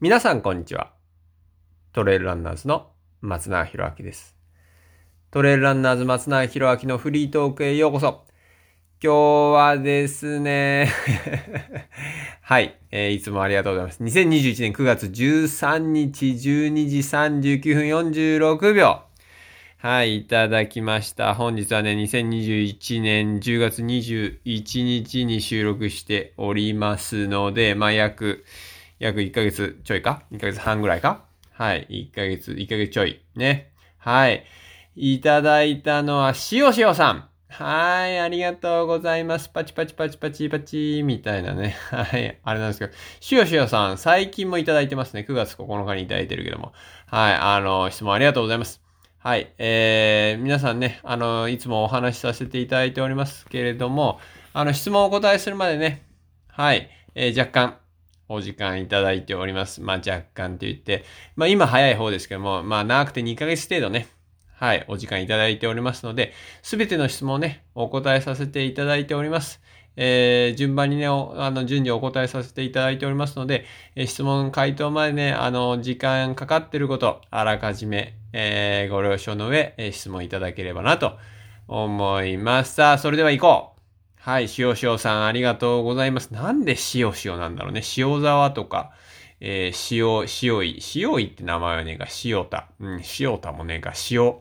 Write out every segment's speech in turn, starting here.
皆さんこんにちは。トレイルランナーズの松永博明です。トレイルランナーズ松永博明のフリートークへようこそ。今日はですね、はい、えー、いつもありがとうございます。2021年9月13日12時39分46秒。はい、いただきました。本日はね、2021年10月21日に収録しておりますので、まあ、約、約1ヶ月ちょいか ?1 ヶ月半ぐらいか？はい、1ヶ月、1ヶ月ちょい。ね。はい。いただいたのは、しおしおさん。はい、ありがとうございます。パチパチパチパチパチ、みたいなね。はい、あれなんですけど、しおしおさん、最近もいただいてますね。9月9日にいただいてるけども。はい、あの、質問ありがとうございます。はい。えー、皆さんね、あの、いつもお話しさせていただいておりますけれども、あの、質問をお答えするまでね、はい、えー、若干、お時間いただいております。まあ、若干と言って、まあ、今早い方ですけども、まあ、長くて2ヶ月程度ね、はい、お時間いただいておりますので、すべての質問ね、お答えさせていただいております。えー、順番にね、あの、順次お答えさせていただいておりますので、えー、質問回答までね、あの、時間かかってること、あらかじめ、えー、ご了承の上、え、質問いただければなと思います。さあ、それでは行こうはい、塩塩さんありがとうございます。なんで塩塩なんだろうね。塩沢とか、えー、塩、塩い。塩いって名前はねえが、塩田。うん、塩田もねえが、塩、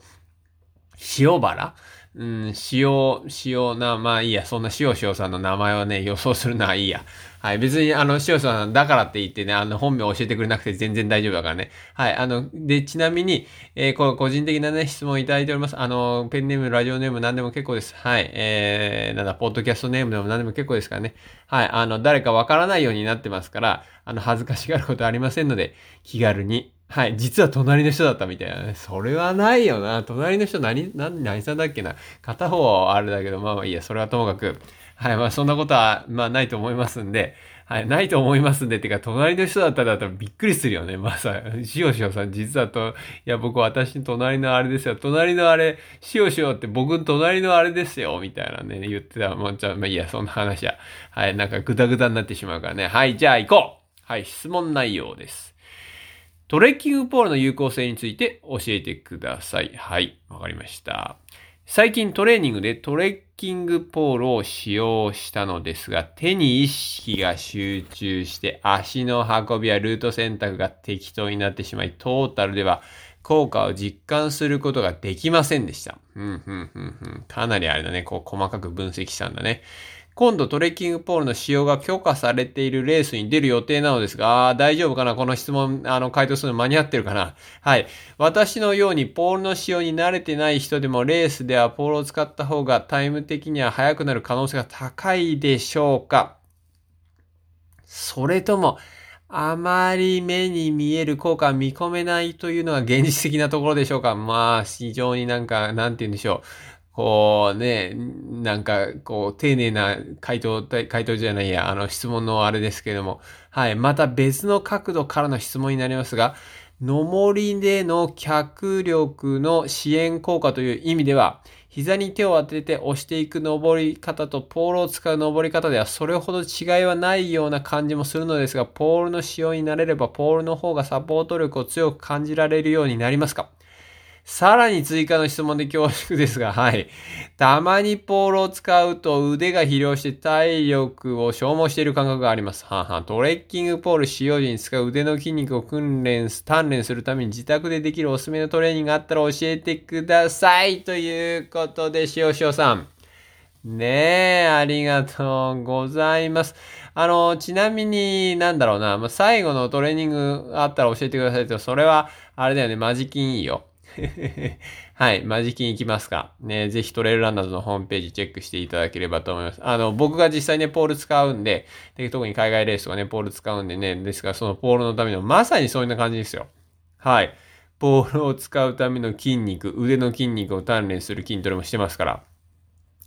塩原うん、塩、塩な、まあいいや、そんな塩塩さんの名前をね、予想するのはいいや。はい、別にあの、塩さんだからって言ってね、あの、本名教えてくれなくて全然大丈夫だからね。はい、あの、で、ちなみに、えー、こ個人的なね、質問いただいております。あの、ペンネーム、ラジオネーム何でも結構です。はい、えー、なんだ、ポッドキャストネームでも何でも結構ですからね。はい、あの、誰かわからないようになってますから、あの、恥ずかしがることありませんので、気軽にはい。実は隣の人だったみたいなね。それはないよな。隣の人何、何、何さんだっけな。片方はあれだけど、まあまあいいや。それはともかく。はい。まあそんなことは、まあないと思いますんで。はい。ないと思いますんで。てか、隣の人だったらだったびっくりするよね。まあさ、しおしおさん、実はと、いや、僕私隣のあれですよ。隣のあれ、しおしおって僕隣のあれですよ。みたいなね、言ってた。もうちょ、まあいいや、そんな話は。はい。なんかぐだぐだになってしまうからね。はい。じゃあ行こうはい。質問内容です。トレッキングポールの有効性について教えてください。はい、わかりました。最近トレーニングでトレッキングポールを使用したのですが、手に意識が集中して足の運びやルート選択が適当になってしまい、トータルでは効果を実感することができませんでした。うん、うん、うん、うん。かなりあれだね。こう細かく分析したんだね。今度トレッキングポールの使用が許可されているレースに出る予定なのですが、大丈夫かな？この質問、あの、回答するの間に合ってるかな？はい。私のようにポールの使用に慣れてない人でもレースではポールを使った方がタイム的には速くなる可能性が高いでしょうか？それとも、あまり目に見える効果は見込めないというのが現実的なところでしょうか？まあ、非常になんか、なんて言うんでしょう。こうね、なんか、こう、丁寧な回答、回答じゃないや、あの質問のあれですけども、はい。また別の角度からの質問になりますが、上りでの脚力の支援効果という意味では、膝に手を当てて押していく登り方とポールを使う登り方ではそれほど違いはないような感じもするのですが、ポールの使用になれればポールの方がサポート力を強く感じられるようになりますか？さらに追加の質問で恐縮ですが、はい。たまにポールを使うと腕が疲労して体力を消耗している感覚があります。ははトレッキングポール使用時に使う腕の筋肉を訓練、鍛錬するために自宅でできるおすすめのトレーニングがあったら教えてください。ということで、しおしおさん。ねえ、ありがとうございます。あの、ちなみに、なんだろうな、まあ、最後のトレーニングあったら教えてくださいと、それは、あれだよね、マジキンいいよ。はい。マジキン行きますか。ね、ぜひトレイルランナーズのホームページチェックしていただければと思います。あの、僕が実際ね、ポール使うんで、で特に海外レースとかね、ポール使うんでね、ですからそのポールのための、まさにそういうな感じですよ。はい。ポールを使うための筋肉、腕の筋肉を鍛錬する筋トレもしてますから。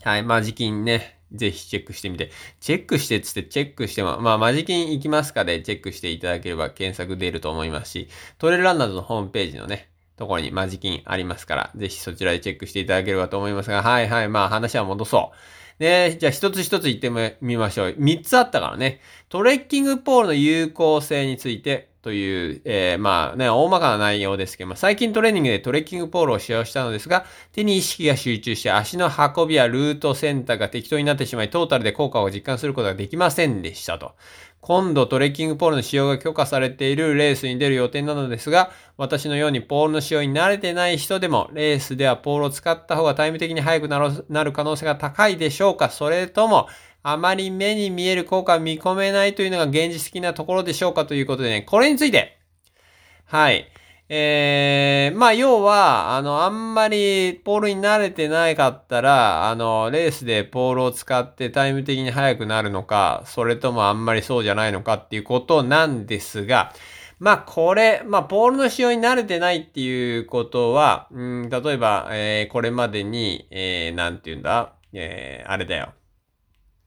はい。マジキンね、ぜひチェックしてみて。チェックしてっつってチェックしても、まあ、マジキン行きますかでチェックしていただければ検索出ると思いますし、トレイルランナーズのホームページのね、ところにマジキンありますから、ぜひそちらでチェックしていただければと思いますが、はいはい、まあ話は戻そう。で、じゃあ一つ一つ言ってみましょう。三つあったからね。トレッキングポールの有効性についてという、えー、まあね、大まかな内容ですけども、最近トレーニングでトレッキングポールを使用したのですが、手に意識が集中して足の運びやルート選択が適当になってしまい、トータルで効果を実感することができませんでしたと。今度トレッキングポールの使用が許可されているレースに出る予定なのですが、私のようにポールの使用に慣れてない人でも、レースではポールを使った方がタイム的に速くなる可能性が高いでしょうか？それとも、あまり目に見える効果を見込めないというのが現実的なところでしょうかということでね、これについて、はい。えー、まあ、要は、あの、あんまりポールに慣れてないかったら、あの、レースでポールを使ってタイム的に速くなるのか、それともあんまりそうじゃないのかっていうことなんですが、まあ、これ、まあ、ポールの使用に慣れてないっていうことは、うん、例えば、えー、これまでに、えー、なんて言うんだ、えー、あれだよ。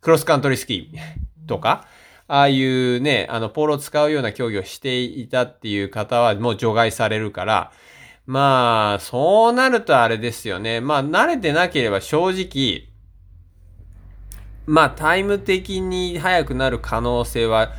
クロスカントリースキーとか、ああいうね、あの、ポールを使うような競技をしていたっていう方はもう除外されるから、まあ、そうなるとあれですよね。まあ、慣れてなければ正直、まあ、タイム的に速くなる可能性は、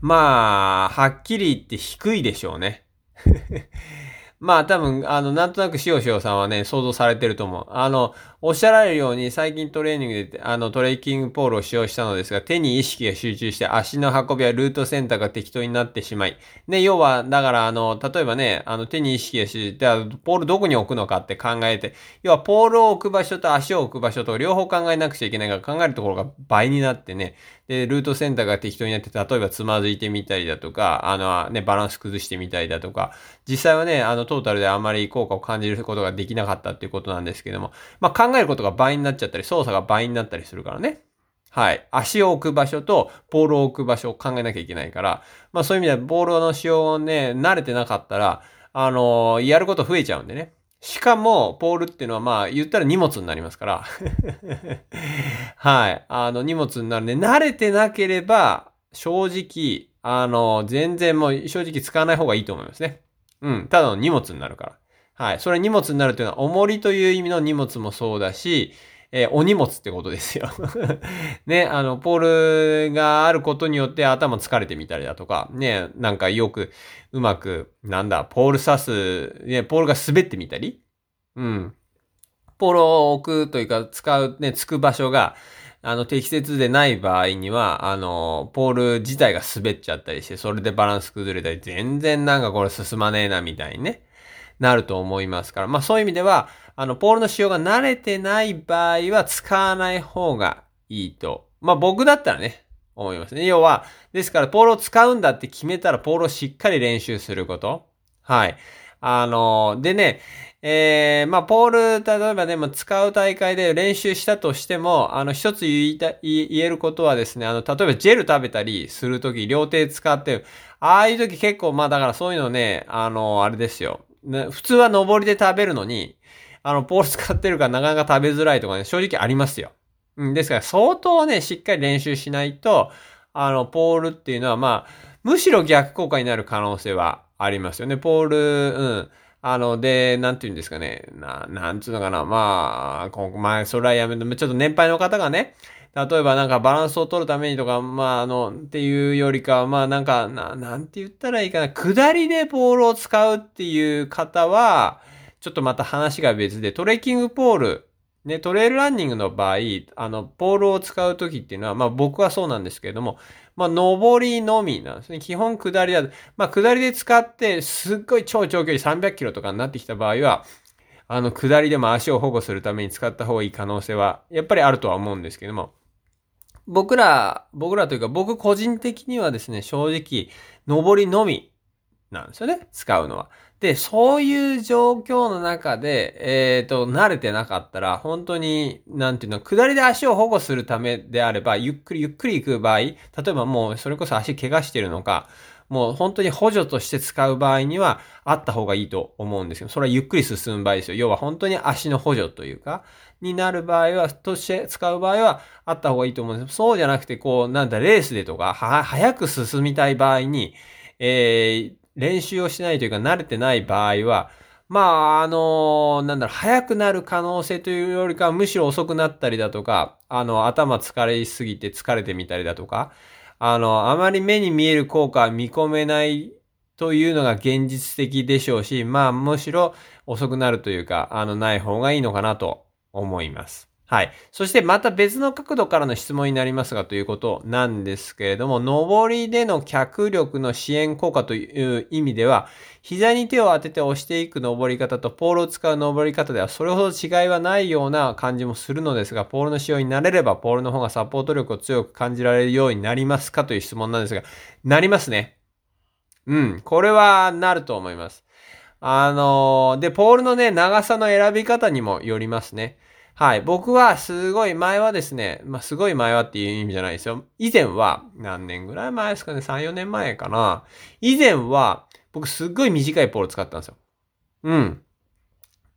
まあ、はっきり言って低いでしょうね。まあ多分、あの、なんとなくしおしおさんはね、想像されてると思う。あの、おっしゃられるように最近トレーニングで、あの、トレーキングポールを使用したのですが、手に意識が集中して足の運びやルート選択が適当になってしまい。ね、要は、だから、あの、例えばね、あの、手に意識が集中して、ポールどこに置くのかって考えて、要は、ポールを置く場所と足を置く場所と両方考えなくちゃいけないから考えるところが倍になってね、で、ルート選択が適当になって、例えばつまずいてみたりだとか、あの、ね、バランス崩してみたりだとか、実際はね、あの、トータルであまり効果を感じることができなかったっていうことなんですけども、まあ、考えることが倍になっちゃったり、操作が倍になったりするからね。はい。足を置く場所と、ポールを置く場所を考えなきゃいけないから、まあそういう意味では、ボールの使用をね、慣れてなかったら、あのー、やること増えちゃうんでね。しかも、ポールっていうのはまあ、言ったら荷物になりますから。はい。あの、荷物になるんで、慣れてなければ、正直、あの、全然もう、正直使わない方がいいと思いますね。うん。ただの荷物になるから。はい。それ荷物になるというのは、重りという意味の荷物もそうだし、えー、お荷物ってことですよ ね、あの、ポールがあることによって頭疲れてみたりだとか、ね、なんかよく、うまく、なんだ、ポール刺す、ね、ポールが滑ってみたり、うん。ポールを置くというか、使う、ね、つく場所が、あの、適切でない場合には、あの、ポール自体が滑っちゃったりして、それでバランス崩れたり、全然なんかこれ進まねえな、みたいにね、なると思いますから。まあそういう意味では、あの、ポールの使用が慣れてない場合は使わない方がいいと。まあ僕だったらね、思いますね。要は、ですから、ポールを使うんだって決めたら、ポールをしっかり練習すること。はい。あの、でね、えー、まあ、ポール、例えばでも使う大会で練習したとしても、あの、一つ言いた、言えることはですね、あの、例えばジェル食べたりするとき、両手使って、ああいうとき結構、まあだからそういうのね、あの、あれですよ。ね、普通は上りで食べるのに、あの、ポール使ってるからなかなか食べづらいとかね、正直ありますよ。うん、ですから相当ね、しっかり練習しないと、あの、ポールっていうのはまあ、むしろ逆効果になる可能性はありますよね。ポール、うん。あの、で、なんて言うんですかね。な、なんつうのかな。まあ、こまあ、それはやめて、ちょっと年配の方がね、例えばなんかバランスを取るためにとか、まあ、あの、っていうよりかは、まあなんか、な、なんて言ったらいいかな。下りでポールを使うっていう方は、ちょっとまた話が別で、トレッキングポール、ね、トレイルランニングの場合、あの、ポールを使うときっていうのは、まあ僕はそうなんですけれども、まあ上りのみなんですね。基本下りだと、まあ下りで使って、すっごい超長距離300キロとかになってきた場合は、あの、下りでも足を保護するために使った方がいい可能性は、やっぱりあるとは思うんですけども、僕ら、僕らというか僕個人的にはですね、正直、上りのみなんですよね、使うのは。で、そういう状況の中で、えっ、ー、と、慣れてなかったら、本当に、なんていうの、下りで足を保護するためであれば、ゆっくりゆっくり行く場合、例えばもう、それこそ足怪我してるのか、もう本当に補助として使う場合には、あった方がいいと思うんですけど、それはゆっくり進む場合ですよ。要は本当に足の補助というか、になる場合は、として使う場合は、あった方がいいと思うんです。そうじゃなくて、こう、なんだ、レースでとか、は、早く進みたい場合に、えー、練習をしないというか慣れてない場合は、まあ、あの、なんだろう、早くなる可能性というよりかは、むしろ遅くなったりだとか、あの、頭疲れすぎて疲れてみたりだとか、あの、あまり目に見える効果は見込めないというのが現実的でしょうし、まあむしろ遅くなるというか、あのない方がいいのかなと思います。はい。そしてまた別の角度からの質問になりますがということなんですけれども、上りでの脚力の支援効果という意味では、膝に手を当てて押していく登り方とポールを使う登り方ではそれほど違いはないような感じもするのですが、ポールの使用になれればポールの方がサポート力を強く感じられるようになりますかという質問なんですが、なりますね。うん。これはなると思います。あのー、で、ポールのね、長さの選び方にもよりますね。はい。僕はすごい前はですね、まあ、すごい前はっていう意味じゃないですよ。以前は、何年ぐらい前ですかね、3、4年前かな。以前は、僕すっごい短いポール使ったんですよ。うん。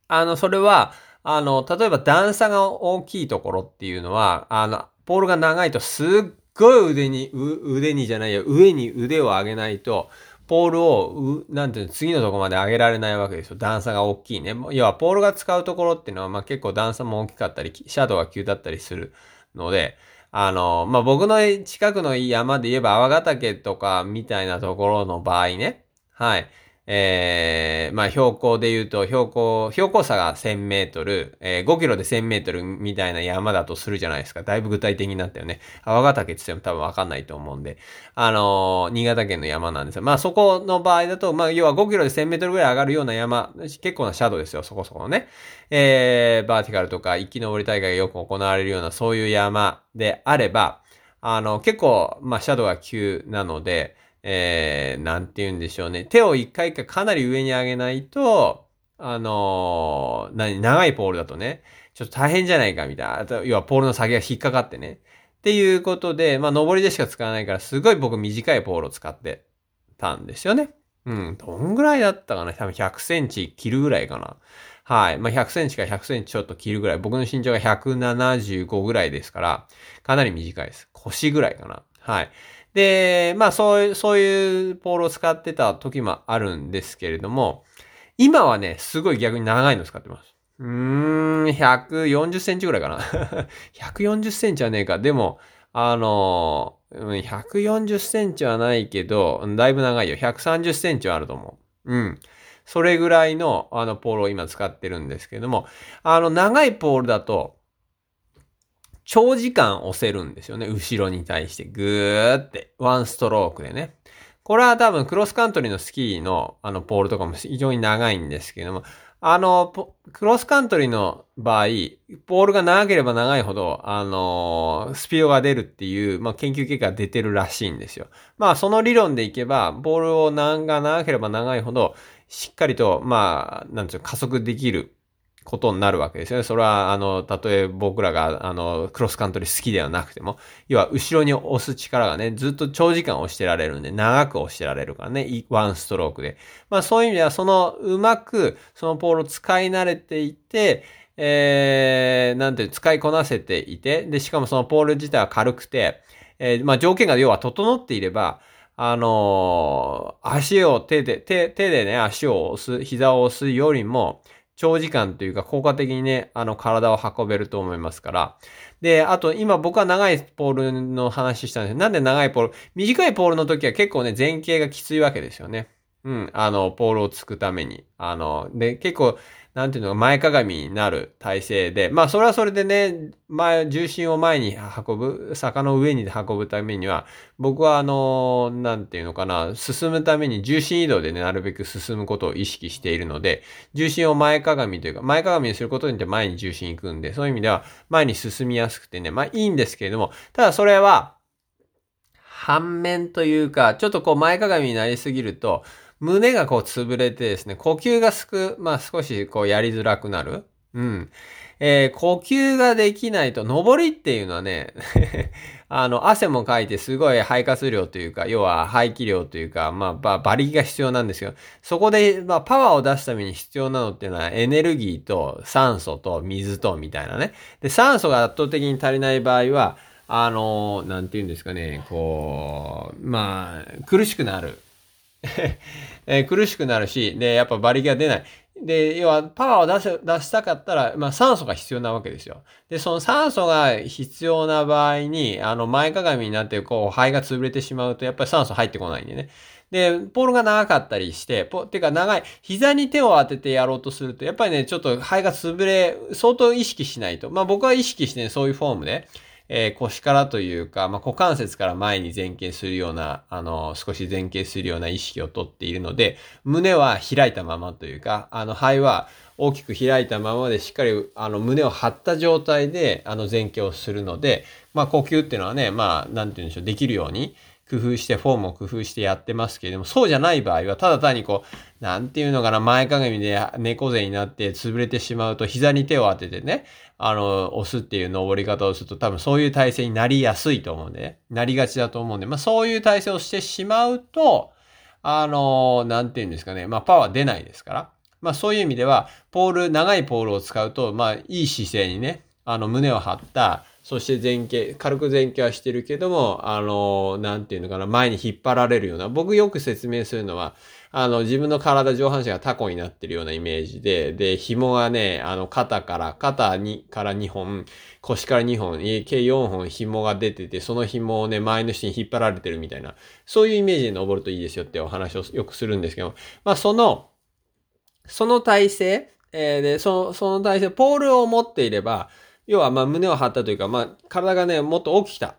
あの、それは、あの、例えば段差が大きいところっていうのは、あの、ポールが長いとすっごい腕に、腕にじゃないよ、上に腕を上げないと、ポールを、なんていうの、次のとこまで上げられないわけですよ。段差が大きいね。要は、ポールが使うところっていうのは、まあ結構段差も大きかったり、シャドウが急だったりするので、あの、まあ僕の近くの山で言えば、泡ヶ岳とかみたいなところの場合ね、はい。えー、まあ標高で言うと、標高、標高差が1000メートル、えー、5キロで1000メートルみたいな山だとするじゃないですか。だいぶ具体的になったよね。泡ヶ岳って言っても多分わかんないと思うんで。あのー、新潟県の山なんですよ。まあそこの場合だと、まあ要は5キロで1000メートルぐらい上がるような山、結構なシャドウですよ、そこそこのね。えー、バーティカルとか一気登り大会がよく行われるようなそういう山であれば、あの、結構、まあシャドウが急なので、えー、なんて言うんでしょうね。手を一回一回かなり上に上げないと、あのー、何、長いポールだとね、ちょっと大変じゃないかみたいな。要はポールの先が引っかかってね。っていうことで、まあ、上りでしか使わないから、すごい僕短いポールを使ってたんですよね。うん。どんぐらいだったかな多分100センチ切るぐらいかな。はい。まあ、100センチか100センチちょっと切るぐらい。僕の身長が175ぐらいですから、かなり短いです。腰ぐらいかな。はい。で、まあそういう、そういうポールを使ってた時もあるんですけれども、今はね、すごい逆に長いの使ってます。うーん、140センチぐらいかな。140センチはねえか。でも、あの、140センチはないけど、だいぶ長いよ。130センチはあると思う。うん。それぐらいの、あの、ポールを今使ってるんですけども、あの、長いポールだと、長時間押せるんですよね。後ろに対してぐーって、ワンストロークでね。これは多分クロスカントリーのスキーのあのポールとかも非常に長いんですけども、あの、クロスカントリーの場合、ポールが長ければ長いほど、あの、スピードが出るっていう、まあ、研究結果が出てるらしいんですよ。まあ、その理論でいけば、ボールを長が長ければ長いほど、しっかりと、まあ、なんていう加速できることになるわけですよね。それは、あの、たとえ僕らが、あの、クロスカントリー好きではなくても、要は、後ろに押す力がね、ずっと長時間押してられるんで、長く押してられるからね、ワンストロークで。まあ、そういう意味では、その、うまく、そのポールを使い慣れていて、えー、なんていう、使いこなせていて、で、しかもそのポール自体は軽くて、えー、まあ、条件が要は整っていれば、あのー、足を手で、手、手でね、足を押す、膝を押すよりも、長時間というか効果的にね、あの体を運べると思いますから。で、あと今僕は長いポールの話したんですけど、なんで長いポール？短いポールの時は結構ね、前傾がきついわけですよね。うん、あの、ポールをつくために。あの、で、結構、なんていうのか、前かがみになる体勢で、まあ、それはそれでね、前、重心を前に運ぶ、坂の上に運ぶためには、僕はあの、なんていうのかな、進むために重心移動でね、なるべく進むことを意識しているので、重心を前かがみというか、前かがみにすることによって前に重心行くんで、そういう意味では前に進みやすくてね、まあいいんですけれども、ただそれは、反面というか、ちょっとこう前かがみになりすぎると、胸がこう潰れてですね、呼吸がすく、まあ少しこうやりづらくなる。うん。えー、呼吸ができないと、登りっていうのはね あの、汗もかいてすごい肺活量というか、要は排気量というか、まあ、馬力が必要なんですけど、そこで、まあ、パワーを出すために必要なのっていうのは、エネルギーと酸素と水とみたいなね。で、酸素が圧倒的に足りない場合は、あの、なんて言うんですかね、こう、まあ、苦しくなる。え、苦しくなるし、で、やっぱ馬力が出ない。で、要は、パワーを出せ、出したかったら、まあ、酸素が必要なわけですよ。で、その酸素が必要な場合に、あの、前かがみになって、こう、肺が潰れてしまうと、やっぱり酸素入ってこないんでね。で、ポールが長かったりして、ポてか長い、膝に手を当ててやろうとすると、やっぱりね、ちょっと肺が潰れ、相当意識しないと。まあ僕は意識してね、そういうフォームで、えー、腰からというか、まあ、股関節から前に前傾するような、あの、少し前傾するような意識をとっているので、胸は開いたままというか、あの、肺は大きく開いたままでしっかり、あの、胸を張った状態で、あの、前傾をするので、まあ、呼吸っていうのはね、まあ、なんて言うんでしょう、できるように、工夫して、フォームを工夫してやってますけれども、そうじゃない場合は、ただ単にこう、なんていうのかな、前かがみで猫背になって潰れてしまうと、膝に手を当ててね、あの、押すっていう登り方をすると、多分そういう体勢になりやすいと思うんでね、なりがちだと思うんで、まあそういう体勢をしてしまうと、あの、なんていうんですかね、まあパワー出ないですから、まあそういう意味では、ポール、長いポールを使うと、まあいい姿勢にね、あの胸を張った、そして前傾、軽く前傾はしてるけども、あの、なんていうのかな、前に引っ張られるような、僕よく説明するのは、あの、自分の体上半身がタコになってるようなイメージで、で、紐がね、あの、肩から、肩に、から2本、腰から2本、計4本紐が出てて、その紐をね、前の人に引っ張られてるみたいな、そういうイメージで登るといいですよってお話をよくするんですけど、まあ、その、その体勢、えー、で、その、その体勢、ポールを持っていれば、要は、まあ、胸を張ったというか、まあ、体がね、もっと起きた。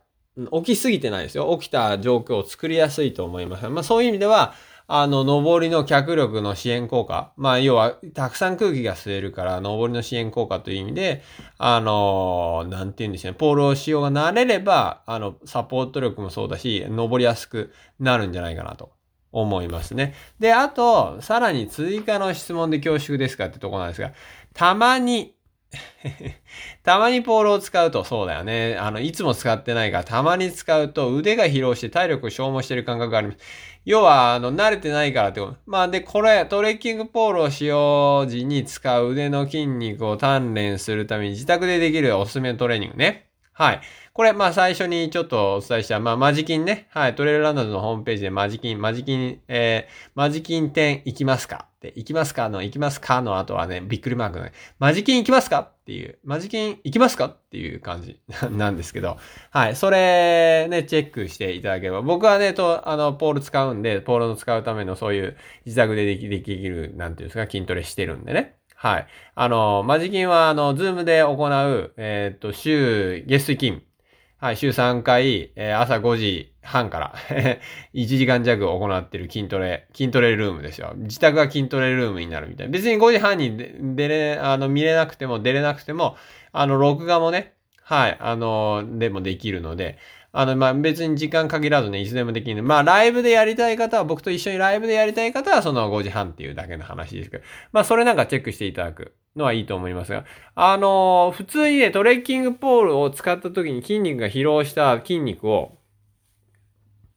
起きすぎてないですよ。起きた状況を作りやすいと思います。まあ、そういう意味では、あの、上りの脚力の支援効果。まあ、要は、たくさん空気が吸えるから、上りの支援効果という意味で、あの、なんて言うんでしょうね。ポールをしようがなれれば、あの、サポート力もそうだし、登りやすくなるんじゃないかなと思いますね。で、あと、さらに追加の質問で恐縮ですかってとこなんですが、たまに、たまにポールを使うと、そうだよね。あの、いつも使ってないから、たまに使うと腕が疲労して体力を消耗してる感覚があります。要は、あの、慣れてないからってこと。まあ、で、これ、トレッキングポールを使用時に使う腕の筋肉を鍛錬するために自宅でできるおすすめのトレーニングね。はい。これ、まあ最初にちょっとお伝えした、まあマジキンね。はい。トレイルランナーズのホームページでマジキン、マジキン、えー、マジキン店行きますか？って、行きますかの、行きますかの後はね、びっくりマークのね、マジキン行きますか？っていう、マジキン行きますか？っていう感じ なんですけど、はい。それね、チェックしていただければ、僕はね、と、あの、ポール使うんで、ポールの使うためのそういう自宅ででき、できる、なんていうんですか、筋トレしてるんでね。はい。あの、マジキンは、あの、 Zoom で行う、えー、っと、週、月水金、はい、週3回、えー、朝5時半から 1時間弱行ってる筋トレ、筋トレルームですよ。自宅が筋トレルームになるみたいな。別に5時半に出れ、あの、見れなくても出れなくても、あの、録画もね、はい、あの、でもできるので、あの、まあ、別に時間限らずね、いつでもできる。まあ、ライブでやりたい方は、僕と一緒にライブでやりたい方は、その5時半っていうだけの話ですけど、まあ、それなんかチェックしていただくのはいいと思いますが、あのー、普通にね、トレッキングポールを使った時に筋肉が疲労した筋肉を、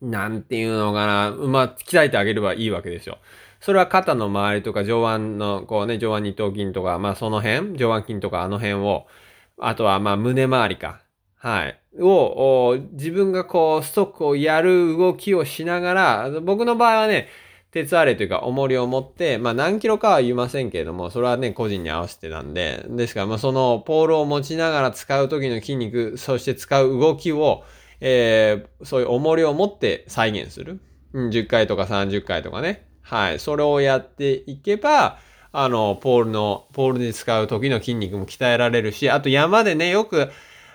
なんていうのかな、うま、鍛えてあげればいいわけですよ。それは肩の周りとか上腕の、こうね、上腕二頭筋とか、まあその辺、上腕筋とかあの辺を、あとはまあ胸周りか。はい。を、自分がこう、ストックをやる動きをしながら、僕の場合はね、鉄アレというか重りを持って、まあ何キロかは言いませんけれども、それはね、個人に合わせてなんで、ですから、まあそのポールを持ちながら使う時の筋肉、そして使う動きを、えー、そういう重りを持って再現する。うん、10回とか30回とかね。はい。それをやっていけば、あの、ポールの、ポールで使う時の筋肉も鍛えられるし、あと山でね、よく、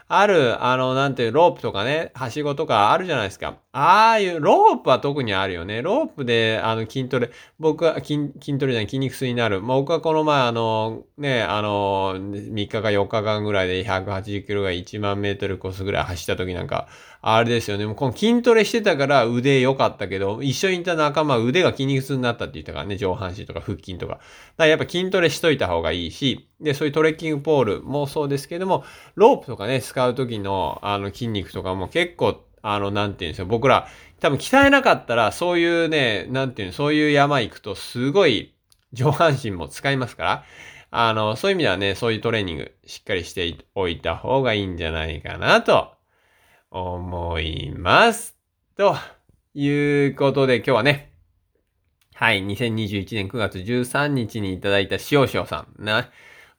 ある、あの、なんていう、ロープとかね、はしごとかあるじゃないですか。ああいう、ロープは特にあるよね。ロープで、あの、筋トレ、僕は筋、筋トレじゃない、筋肉痛になる。まあ、僕はこの前、あの、ね、あの、3日か4日間ぐらいで180キロが1万メートルコースぐらい走った時なんか、あれですよね。もうこの筋トレしてたから腕良かったけど、一緒にいた仲間腕が筋肉痛になったって言ったからね、上半身とか腹筋とか。だからやっぱ筋トレしといた方がいいし、で、そういうトレッキングポールもそうですけども、ロープとかね、使う時の、あの、筋肉とかも結構、あの、なんていうんですよ。僕ら、多分鍛えなかったら、そういうね、なんていうの、そういう山行くと、すごい上半身も使いますから、あの、そういう意味ではね、そういうトレーニング、しっかりしておいた方がいいんじゃないかなと思います。ということで今日はね、はい、2021年9月13日にいただいた塩塩さんな、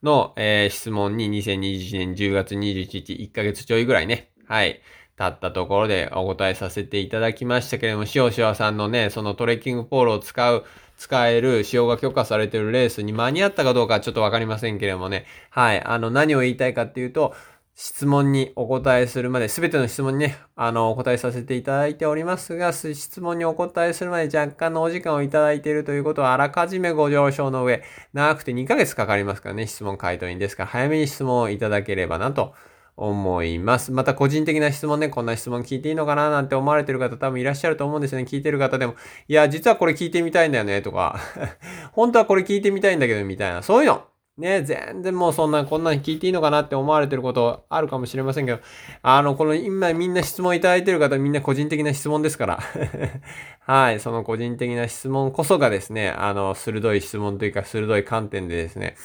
の、えー、質問に2021年10月21日、1ヶ月ちょいぐらいね、はい、たったところでお答えさせていただきましたけれども、しおしおさんのね、そのトレッキングポールを使う、使える、使用が許可されているレースに間に合ったかどうかちょっとわかりませんけれどもね。はい。あの、何を言いたいかっていうと、質問にお答えするまで、すべての質問にね、あの、お答えさせていただいておりますが、質問にお答えするまで若干のお時間をいただいているということは、あらかじめご了承の上、長くて2ヶ月かかりますからね、質問回答にですから、早めに質問をいただければなと思います。また個人的な質問ね、こんな質問聞いていいのかななんて思われてる方多分いらっしゃると思うんですよね。聞いてる方でも、いや、実はこれ聞いてみたいんだよね、とか、本当はこれ聞いてみたいんだけど、みたいな、そういうの。ね、全然もうそんな、こんなに聞いていいのかなって思われてることあるかもしれませんけど、あの、この今みんな質問いただいてる方みんな個人的な質問ですから。はい、その個人的な質問こそがですね、あの、鋭い質問というか鋭い観点でですね、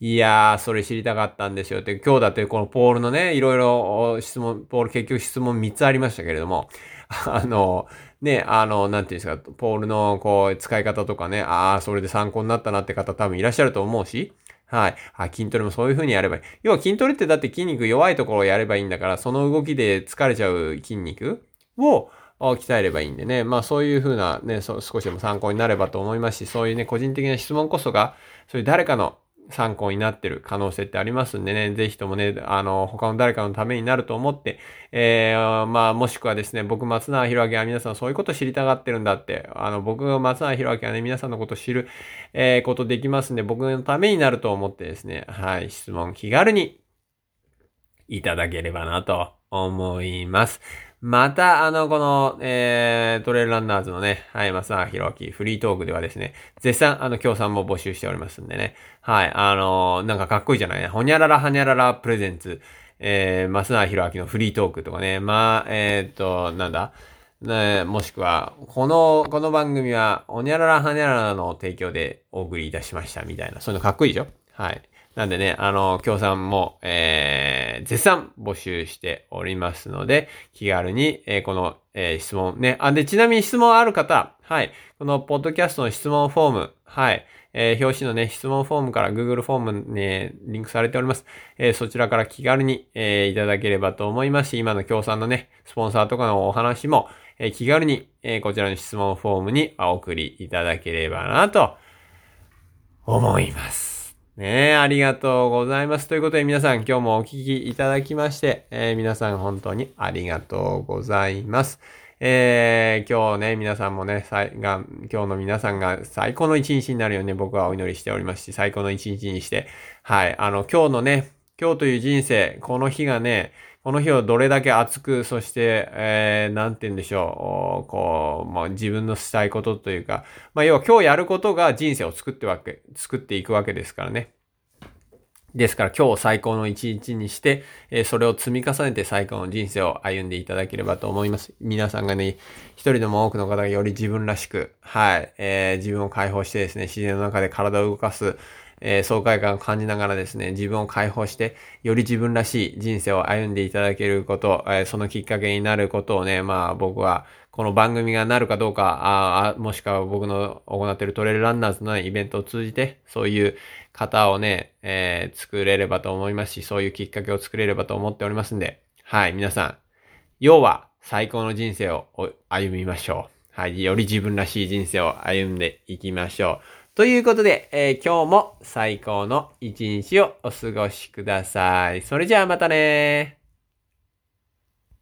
いやー、それ知りたかったんですよって、今日だってこのポールのね、いろいろ質問、ポール結局質問3つありましたけれども、あの、ね、あの、なんていうんですか、ポールのこう、使い方とかね、ああ、それで参考になったなって方多分いらっしゃると思うし、はい。あ、筋トレもそういう風にやればいい。要は筋トレってだって筋肉弱いところをやればいいんだから、その動きで疲れちゃう筋肉を鍛えればいいんでね。まあそういう風なね、少しでも参考になればと思いますし、そういうね、個人的な質問こそが、そういう誰かの参考になってる可能性ってありますんでね、ぜひともね、あの、他の誰かのためになると思って、えー、まあ、もしくはですね、僕、松永博明は皆さんそういうこと知りたがってるんだって、あの、僕、松永博明はね、皆さんのこと知る、えー、ことできますんで、僕のためになると思ってですね、はい、質問気軽にいただければなと思います。また、あの、この、えー、トレイルランナーズのね、はい、松永博明フリートークではですね、絶賛、あの、協賛も募集しておりますんでね、はい、あのなんかかっこいいじゃないね、ほにゃららはにゃららプレゼンツ、えー、松永博明のフリートークとかね、まあ、えー、っと、なんだ、ね、もしくは、この、この番組は、おにゃららはにゃららの提供でお送りいたしましたみたいな、そういうのかっこいいでしょ？はい。なんでね、あの、協賛も、えー、絶賛募集しておりますので、気軽に、えー、この、えー、質問ね。あ、で、ちなみに質問ある方、はい。この、ポッドキャストの質問フォーム、はい。えー、表紙のね、質問フォームから Google フォームに、ね、リンクされております。えー、そちらから気軽に、えー、いただければと思いますし、今の協賛のね、スポンサーとかのお話も、えー、気軽に、えー、こちらの質問フォームにお送りいただければなと思います。ねえ、ありがとうございます。ということで皆さん今日もお聞きいただきまして、えー、皆さん本当にありがとうございます。えー、今日ね、皆さんもね、が、今日の皆さんが最高の一日になるように僕はお祈りしておりますし、最高の一日にして、はい、あの、今日のね、今日という人生、この日がね、この日をどれだけ熱く、そして、えー、なんて言うんでしょう、こう、まあ、自分のしたいことというか、まあ、要は今日やることが人生を作ってわけ、作っていくわけですからね。ですから今日を最高の一日にして、えー、それを積み重ねて最高の人生を歩んでいただければと思います。皆さんがね、一人でも多くの方がより自分らしく、はい、えー、自分を解放してですね、自然の中で体を動かす、えー、爽快感を感じながらですね、自分を解放して、より自分らしい人生を歩んでいただけること、えー、そのきっかけになることをね、まあ僕は、この番組がなるかどうか、ああもしくは僕の行っているトレイルランナーズのイベントを通じて、そういう方をね、えー、作れればと思いますし、そういうきっかけを作れればと思っておりますんで、はい、皆さん、要は最高の人生を歩みましょう。はい、より自分らしい人生を歩んでいきましょう。ということで、えー、今日も最高の一日をお過ごしください。それじゃあまたね